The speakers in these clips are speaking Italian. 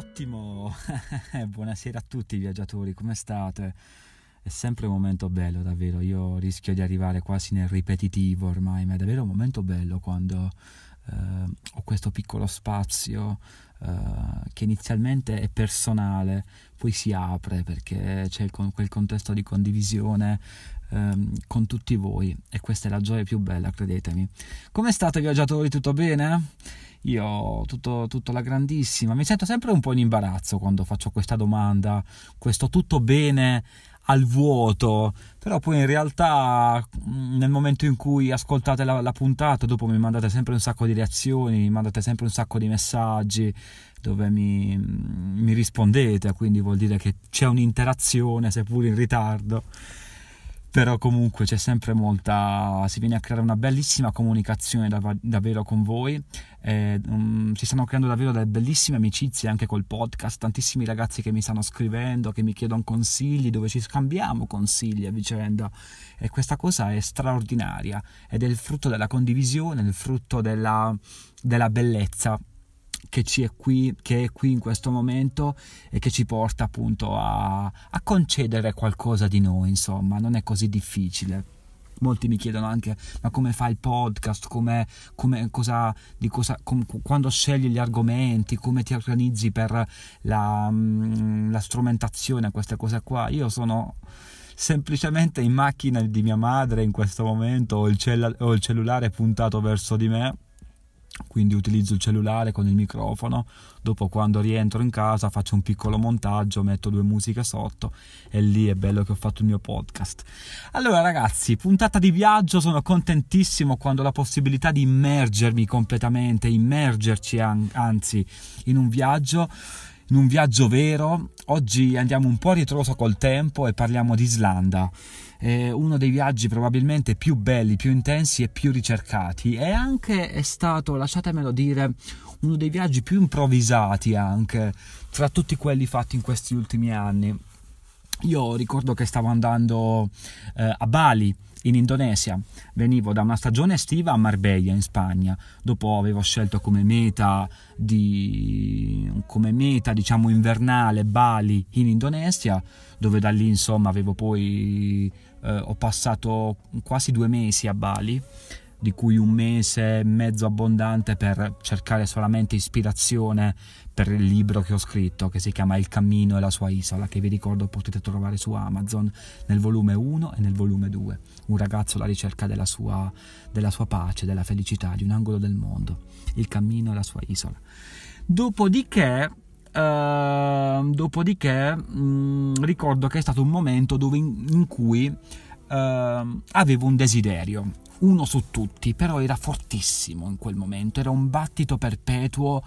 Ottimo, buonasera a tutti viaggiatori, come state? È sempre un momento bello, davvero. Io rischio di arrivare quasi nel ripetitivo ormai, ma è davvero un momento bello quando eh, ho questo piccolo spazio eh, che inizialmente è personale, poi si apre perché c'è quel contesto di condivisione ehm, con tutti voi e questa è la gioia più bella, credetemi. Come state viaggiatori? Tutto bene? Io tutto, tutto la grandissima. Mi sento sempre un po' in imbarazzo quando faccio questa domanda, questo tutto bene al vuoto, però poi in realtà mm, nel momento in cui ascoltate la, la, puntata, dopo mi mandate sempre un sacco di reazioni, mi mandate sempre un sacco di messaggi dove mi, mi rispondete, quindi vuol dire che c'è un'interazione, seppur in ritardo però comunque c'è sempre molta si viene a creare una bellissima comunicazione dav- davvero con voi. Eh, um, si stanno creando davvero delle bellissime amicizie anche col podcast. Tantissimi ragazzi che mi stanno scrivendo che mi chiedono consigli dove ci scambiamo consigli a vicenda. E questa cosa è straordinaria ed è il frutto della condivisione il frutto della, della bellezza che, ci è qui, che è qui in questo momento e che ci porta appunto a, a concedere qualcosa di noi, insomma, non è così difficile. Molti mi chiedono anche ma come fai il podcast? Come, come cosa, cosa com, quando scegli gli argomenti? Come ti organizzi per la, mm, la strumentazione? Queste cose qua. Io sono semplicemente in macchina di mia madre in questo momento ho il, cell- ho il cellulare puntato verso di me quindi utilizzo il cellulare con il microfono, dopo quando rientro in casa faccio un piccolo montaggio, metto due musiche sotto e lì è bello che ho fatto il mio podcast. Allora ragazzi, puntata di viaggio, sono contentissimo quando ho la possibilità di immergermi completamente, immergerci anzi in un viaggio in un viaggio vero. Oggi andiamo un po' ritroso col tempo e parliamo di Islanda eh, uno dei viaggi probabilmente più belli, più intensi e più ricercati e anche è stato, lasciatemelo dire, uno dei viaggi più improvvisati anche tra tutti quelli fatti in questi ultimi anni. Io ricordo che stavo andando eh, a Bali in Indonesia. Venivo da una stagione estiva a Marbella in Spagna, dopo avevo scelto come meta, di, come meta diciamo invernale Bali in Indonesia, dove da lì insomma avevo poi eh, ho passato quasi due mesi a Bali di cui un mese e mezzo abbondante per cercare solamente ispirazione per il libro che ho scritto che si chiama Il cammino e la sua isola che vi ricordo potete trovare su Amazon nel volume 1 e nel volume 2 un ragazzo alla ricerca della sua, della sua pace, della felicità, di un angolo del mondo. Il cammino e la sua isola. Dopodiché Uh, dopodiché mh, mm, ricordo che è stato un momento dove in, in cui uh, avevo un desiderio, uno su tutti, però era fortissimo in quel momento, era un battito perpetuo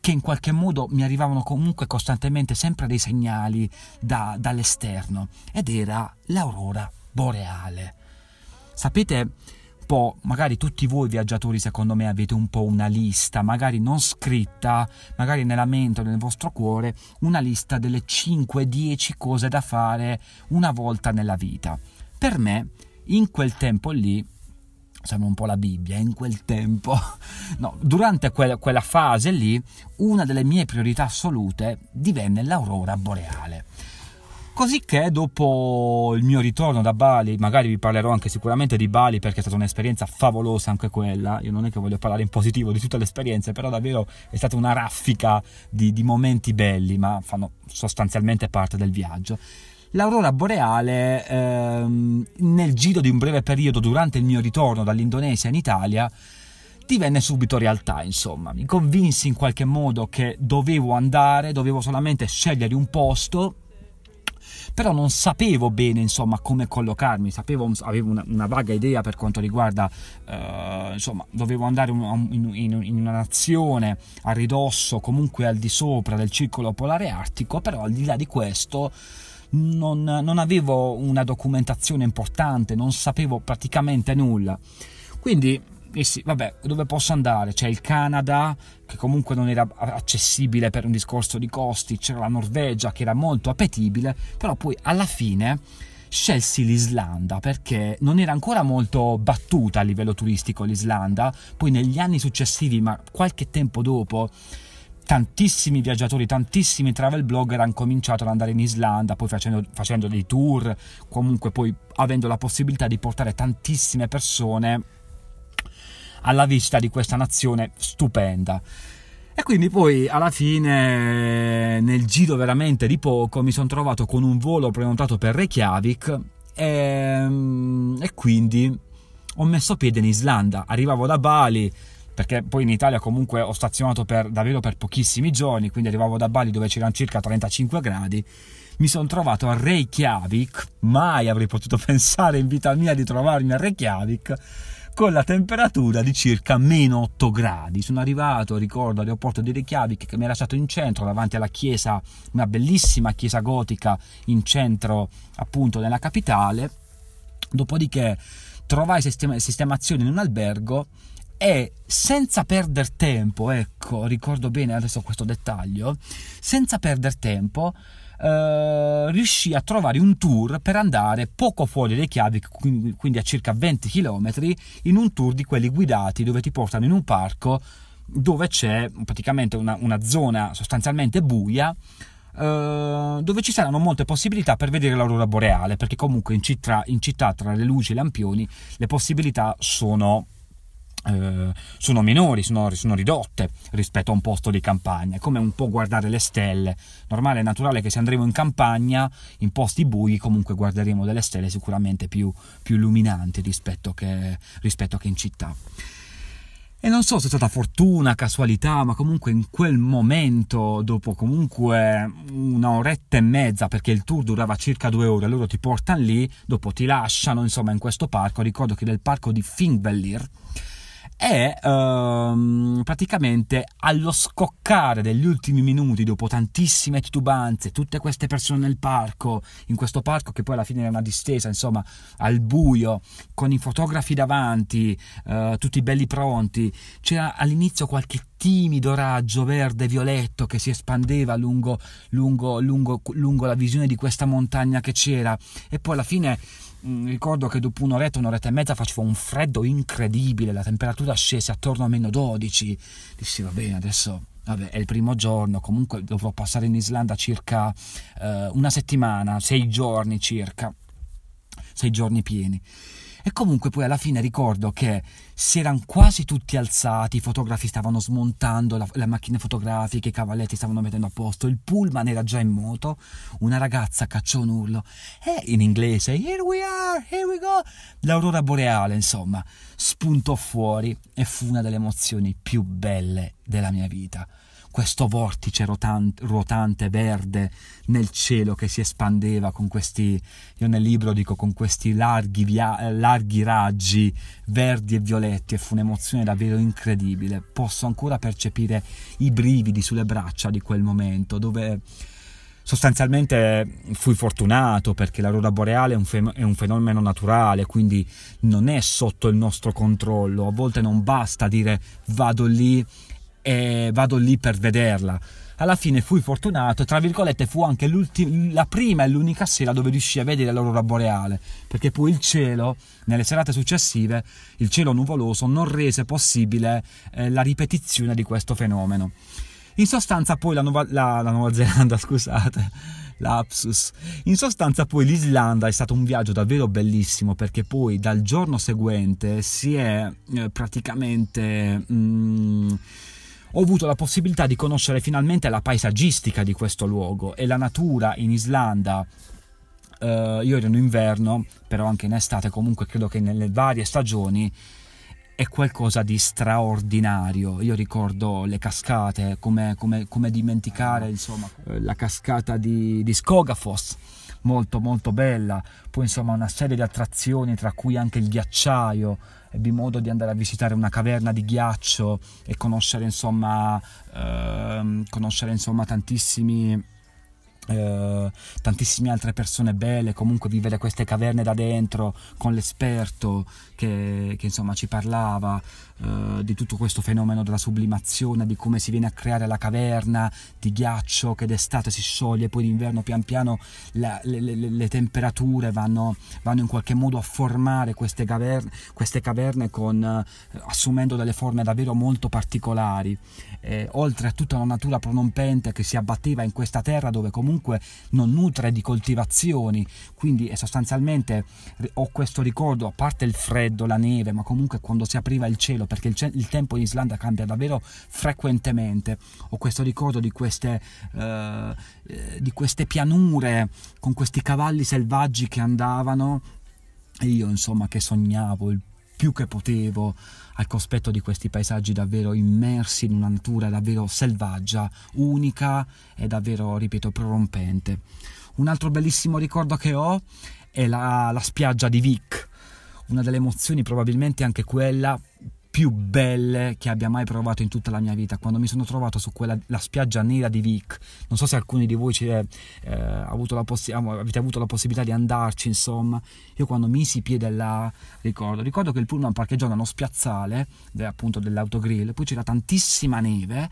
che in qualche modo mi arrivavano comunque costantemente sempre dei segnali da, dall'esterno ed era l'aurora boreale. Sapete, po', magari tutti voi viaggiatori secondo me avete un po' una lista, magari non scritta, magari nella mente o nel vostro cuore, una lista delle 5-10 cose da fare una volta nella vita. Per me, in quel tempo lì, sembra un po' la Bibbia, in quel tempo, no, durante quella, quella fase lì, una delle mie priorità assolute divenne l'aurora boreale. Così che dopo il mio ritorno da Bali, magari vi parlerò anche sicuramente di Bali perché è stata un'esperienza favolosa anche quella, io non è che voglio parlare in positivo di tutte le esperienze, però davvero è stata una raffica di, di momenti belli, ma fanno sostanzialmente parte del viaggio. L'aurora boreale ehm, nel giro di un breve periodo durante il mio ritorno dall'Indonesia in Italia divenne subito realtà, insomma. Mi convinsi in qualche modo che dovevo andare, dovevo solamente scegliere un posto però non sapevo bene insomma come collocarmi, sapevo, avevo una, una vaga idea per quanto riguarda, eh, insomma, dovevo andare in, in, in, una nazione a ridosso, comunque al di sopra del circolo polare artico, però al di là di questo non, non avevo una documentazione importante, non sapevo praticamente nulla. Quindi dissi, vabbè, dove posso andare? C'è il Canada, che comunque non era accessibile per un discorso di costi, c'era la Norvegia, che era molto appetibile, però poi alla fine scelsi l'Islanda perché non era ancora molto battuta a livello turistico l'Islanda, poi negli anni successivi, ma qualche tempo dopo, tantissimi viaggiatori, tantissimi travel blogger hanno cominciato ad andare in Islanda, poi facendo, facendo dei tour, comunque poi avendo la possibilità di portare tantissime persone alla visita di questa nazione stupenda. E quindi poi alla fine, nel giro veramente di poco, mi sono trovato con un volo prenotato per Reykjavik e, e quindi ho messo piede in Islanda. Arrivavo da Bali, perché poi in Italia comunque ho stazionato per, davvero per pochissimi giorni, quindi arrivavo da Bali dove c'erano circa 35 gradi. Mi sono trovato a Reykjavik, mai avrei potuto pensare in vita mia di trovarmi a Reykjavik con la temperatura di circa meno 8 gradi. Sono arrivato, ricordo, all'aeroporto di Reykjavik che mi ha lasciato in centro davanti alla chiesa, una bellissima chiesa gotica in centro appunto nella capitale. Dopodiché trovai sistema, sistemazione in un albergo e senza perdere tempo, ecco, ricordo bene adesso questo dettaglio, senza perdere tempo eh, riuscì a trovare un tour per andare poco fuori dai chiavi, quindi a circa 20 km, in un tour di quelli guidati dove ti portano in un parco dove c'è praticamente una, una zona sostanzialmente buia Uh, dove ci saranno molte possibilità per vedere l'aurora boreale, perché comunque in città, in città tra le luci e i lampioni le possibilità sono eh, sono minori, sono, sono, ridotte rispetto a un posto di campagna, come un po' guardare le stelle. Normale e naturale che se andremo in campagna, in posti bui, comunque guarderemo delle stelle sicuramente più, più illuminanti rispetto che, rispetto che in città. E non so se è stata fortuna, casualità, ma comunque in quel momento, dopo comunque una oretta e mezza, perché il tour durava circa due ore, loro ti portano lì, dopo ti lasciano, insomma, in questo parco. Ricordo che nel parco di Finkvellir e ehm, praticamente allo scoccare degli ultimi minuti, dopo tantissime titubanze, tutte queste persone nel parco, in questo parco che poi alla fine era una distesa, insomma, al buio, con i fotografi davanti, eh, tutti belli pronti, c'era all'inizio qualche timido raggio verde violetto che si espandeva lungo, lungo, lungo, lungo la visione di questa montagna che c'era e poi alla fine ricordo che dopo un'oretta, un'oretta e mezza faceva un freddo incredibile, la temperatura scese attorno a meno 12. Dissi, va bene, adesso vabbè, è il primo giorno, comunque dovrò passare in Islanda circa eh, una settimana, sei giorni circa, sei giorni pieni. E comunque poi alla fine ricordo che si erano quasi tutti alzati, i fotografi stavano smontando la, le macchine fotografiche, i cavalletti stavano mettendo a posto, il pullman era già in moto, una ragazza cacciò un urlo, e in inglese, here we are, here we go, l'aurora boreale insomma, spuntò fuori e fu una delle emozioni più belle della mia vita questo vortice rotante, ruotante verde nel cielo che si espandeva con questi, io nel libro dico con questi larghi, via, larghi raggi verdi e violetti e fu un'emozione davvero incredibile. Posso ancora percepire i brividi sulle braccia di quel momento dove sostanzialmente fui fortunato perché l'aurora boreale è un, fe- è un, fenomeno naturale, quindi non è sotto il nostro controllo. A volte non basta dire vado lì e vado lì per vederla. Alla fine fui fortunato, tra virgolette fu anche la prima e l'unica sera dove riuscii a vedere l'aurora boreale, perché poi il cielo, nelle serate successive, il cielo nuvoloso non rese possibile eh, la ripetizione di questo fenomeno. In sostanza poi la Nuova, la, la Nuova Zelanda, scusate, lapsus. In sostanza poi l'Islanda è stato un viaggio davvero bellissimo perché poi dal giorno seguente si è eh, praticamente... Mm, ho avuto la possibilità di conoscere finalmente la paesaggistica di questo luogo e la natura in Islanda. Uh, io ero in inverno, però anche in estate, comunque credo che nelle varie stagioni è qualcosa di straordinario. Io ricordo le cascate, come, come, come dimenticare insomma, eh, la cascata di, di Skogafoss, molto molto bella, poi insomma una serie di attrazioni tra cui anche il ghiacciaio, ebbi modo di andare a visitare una caverna di ghiaccio e conoscere insomma, ehm, conoscere, insomma tantissimi eh, tantissime altre persone belle, comunque vivere queste caverne da dentro con l'esperto che, che insomma ci parlava eh, di tutto questo fenomeno della sublimazione, di come si viene a creare la caverna di ghiaccio che d'estate si scioglie, poi d'inverno pian piano la, le, le, le, temperature vanno, vanno, in qualche modo a formare queste caverne, queste caverne con, eh, assumendo delle forme davvero molto particolari, eh, oltre a tutta la natura pronompente che si abbatteva in questa terra dove comunque non nutre di coltivazioni, quindi sostanzialmente ho questo ricordo, a parte il freddo, la neve, ma comunque quando si apriva il cielo, perché il, il tempo in Islanda cambia davvero frequentemente, ho questo ricordo di queste, eh, di queste pianure con questi cavalli selvaggi che andavano e io insomma che sognavo il più che potevo al cospetto di questi paesaggi davvero immersi in una natura davvero selvaggia, unica e davvero, ripeto, prorompente. Un altro bellissimo ricordo che ho è la, la spiaggia di Vic, una delle emozioni probabilmente anche quella più belle che abbia mai provato in tutta la mia vita. Quando mi sono trovato su quella la spiaggia nera di Vic non so se alcuni di voi eh, avuto possi- avete avuto la possibilità di andarci insomma. Io quando misi piede là ricordo ricordo che il pullman parcheggiò nello spiazzale appunto dell'autogrill poi c'era tantissima neve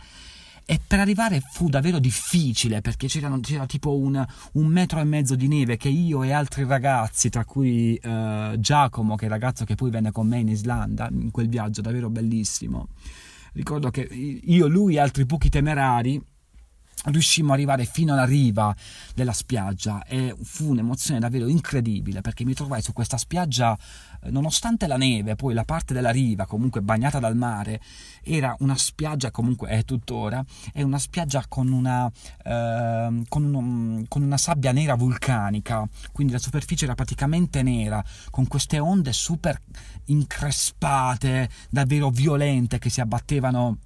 e per arrivare fu davvero difficile perché c'era, tipo un, un, metro e mezzo di neve che io e altri ragazzi, tra cui uh, Giacomo, che è il ragazzo che poi venne con me in Islanda, in quel viaggio davvero bellissimo. Ricordo che io, lui e altri pochi temerari riuscimmo ad arrivare fino alla riva della spiaggia e fu un'emozione davvero incredibile perché mi trovai su questa spiaggia eh, nonostante la neve, poi la parte della riva comunque bagnata dal mare, era una spiaggia comunque è tuttora, è una spiaggia con una, eh, con, un, con una sabbia nera vulcanica, quindi la superficie era praticamente nera, con queste onde super increspate, davvero violente che si abbattevano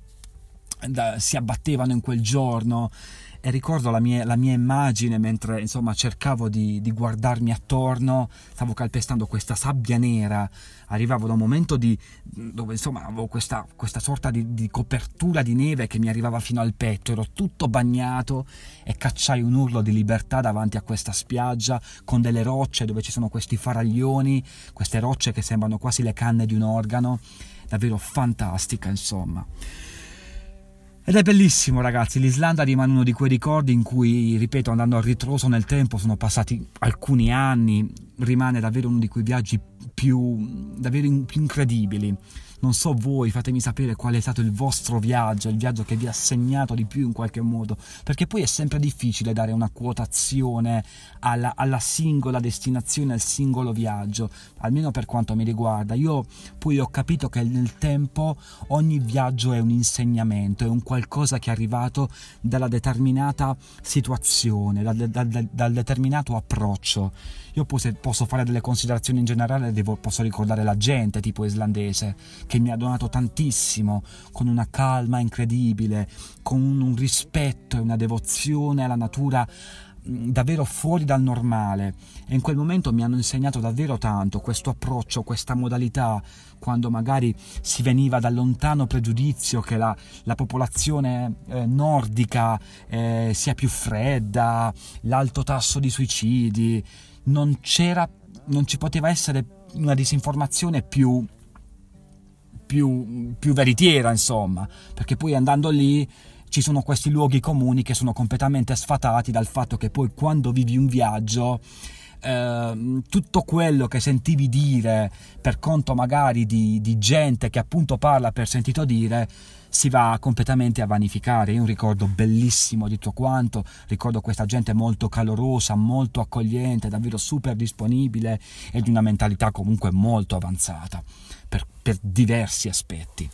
da, si abbattevano in quel giorno. E ricordo la mia, la mia immagine mentre insomma cercavo di, di, guardarmi attorno, stavo calpestando questa sabbia nera, arrivavo da un momento di, dove insomma avevo questa, questa sorta di, di, copertura di neve che mi arrivava fino al petto, ero tutto bagnato e cacciai un urlo di libertà davanti a questa spiaggia con delle rocce dove ci sono questi faraglioni, queste rocce che sembrano quasi le canne di un organo, davvero fantastica insomma. Ed è bellissimo ragazzi, l'Islanda rimane uno di quei ricordi in cui, ripeto, andando a ritroso nel tempo, sono passati alcuni anni, rimane davvero uno di quei viaggi più, davvero più incredibili. Non so voi, fatemi sapere qual è stato il vostro viaggio, il viaggio che vi ha segnato di più in qualche modo, perché poi è sempre difficile dare una quotazione alla, alla singola destinazione, al singolo viaggio, almeno per quanto mi riguarda. Io poi ho capito che nel tempo ogni viaggio è un insegnamento, è un qualcosa che è arrivato dalla determinata situazione, dal, dal, dal determinato approccio. Io posso fare delle considerazioni in generale, devo, posso ricordare la gente tipo islandese che mi ha donato tantissimo, con una calma incredibile, con un rispetto e una devozione alla natura mm, davvero fuori dal normale. E in quel momento mi hanno insegnato davvero tanto questo approccio, questa modalità quando magari si veniva dal lontano pregiudizio che la, la popolazione eh, nordica eh, sia più fredda, l'alto tasso di suicidi, non non ci poteva essere una disinformazione più, più, più veritiera, insomma, perché poi andando lì ci sono questi luoghi comuni che sono completamente sfatati dal fatto che poi quando vivi un viaggio eh, tutto quello che sentivi dire per conto magari di, di gente che appunto parla per sentito dire si va completamente a vanificare. Io un ricordo bellissimo di tutto quanto, ricordo questa gente molto calorosa, molto accogliente, davvero super disponibile e di una mentalità comunque molto avanzata per, diversi aspetti.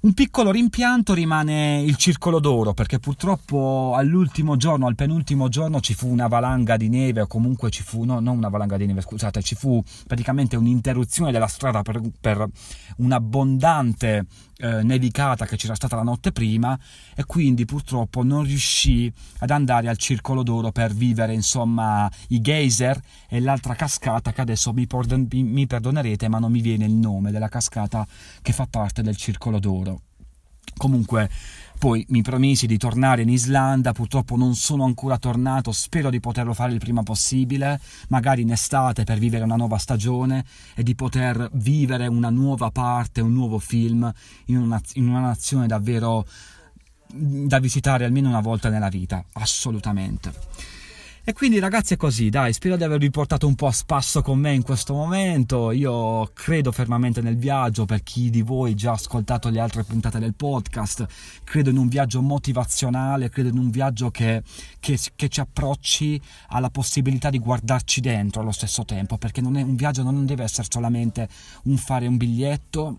Un piccolo rimpianto rimane il circolo d'oro perché purtroppo all'ultimo giorno, al penultimo giorno ci fu una valanga di neve o comunque ci fu, no, non una valanga di neve scusate, ci fu praticamente un'interruzione della strada per, per un'abbondante eh, nevicata che c'era stata la notte prima e quindi purtroppo non riuscì ad andare al circolo d'oro per vivere insomma i geyser e l'altra cascata che adesso mi, perdon- mi perdonerete ma non mi viene il nome della cascata che fa parte del circolo d'oro. Comunque, poi mi promisi di tornare in Islanda, purtroppo non sono ancora tornato, spero di poterlo fare il prima possibile, magari in estate per vivere una nuova stagione e di poter vivere una nuova parte, un nuovo film in una, in una nazione davvero da visitare almeno una volta nella vita, assolutamente. E quindi ragazzi è così, dai, spero di avervi portato un po' a spasso con me in questo momento. Io credo fermamente nel viaggio, per chi di voi già ha ascoltato le altre puntate del podcast, credo in un viaggio motivazionale, credo in un viaggio che, che, che ci approcci alla possibilità di guardarci dentro allo stesso tempo, perché non è, un viaggio non deve essere solamente un fare un biglietto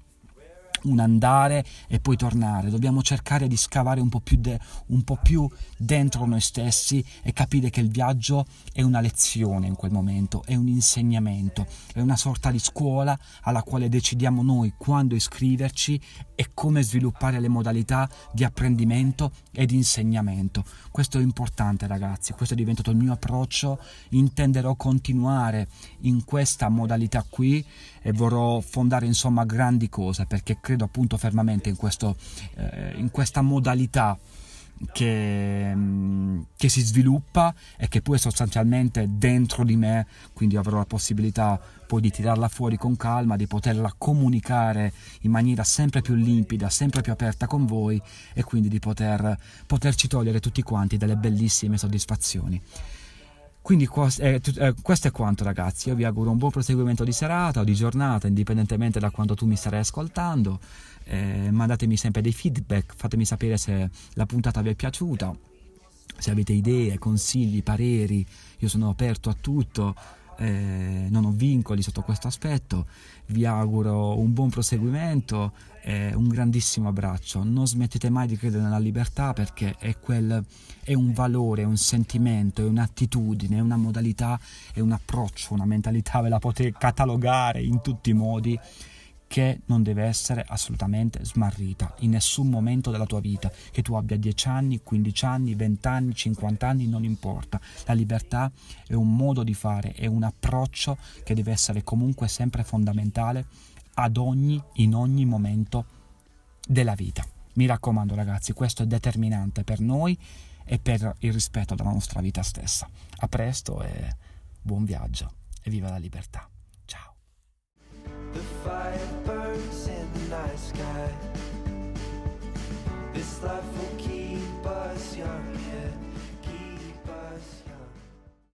un andare e poi tornare, dobbiamo cercare di scavare un po, più de, un po' più dentro noi stessi e capire che il viaggio è una lezione in quel momento, è un insegnamento, è una sorta di scuola alla quale decidiamo noi quando iscriverci e come sviluppare le modalità di apprendimento e di insegnamento. Questo è importante ragazzi, questo è diventato il mio approccio, intenderò continuare in questa modalità qui e vorrò fondare insomma grandi cose perché credo appunto fermamente in, questo, eh, in questa modalità che, mm, che, si sviluppa e che poi è sostanzialmente dentro di me, quindi avrò la possibilità poi di tirarla fuori con calma, di poterla comunicare in maniera sempre più limpida, sempre più aperta con voi e quindi di poter, poterci togliere tutti quanti delle bellissime soddisfazioni. Quindi eh, eh, questo è quanto ragazzi, io vi auguro un buon proseguimento di serata o di giornata, indipendentemente da quando tu mi starai ascoltando, eh, mandatemi sempre dei feedback, fatemi sapere se la puntata vi è piaciuta, se avete idee, consigli, pareri, io sono aperto a tutto, eh, non ho vincoli sotto questo aspetto, vi auguro un buon proseguimento e un grandissimo abbraccio, non smettete mai di credere nella libertà perché è, quel, è un valore, è un sentimento, è un'attitudine, è una modalità, è un approccio, una mentalità, ve la potete catalogare in tutti i modi che non deve essere assolutamente smarrita in nessun momento della tua vita, che tu abbia 10 anni, 15 anni, 20 anni, 50 anni, non importa. La libertà è un modo di fare, è un approccio che deve essere comunque sempre fondamentale ad ogni, in ogni momento della vita. Mi raccomando ragazzi, questo è determinante per noi e per il rispetto della nostra vita stessa. A presto e buon viaggio e viva la libertà. The sky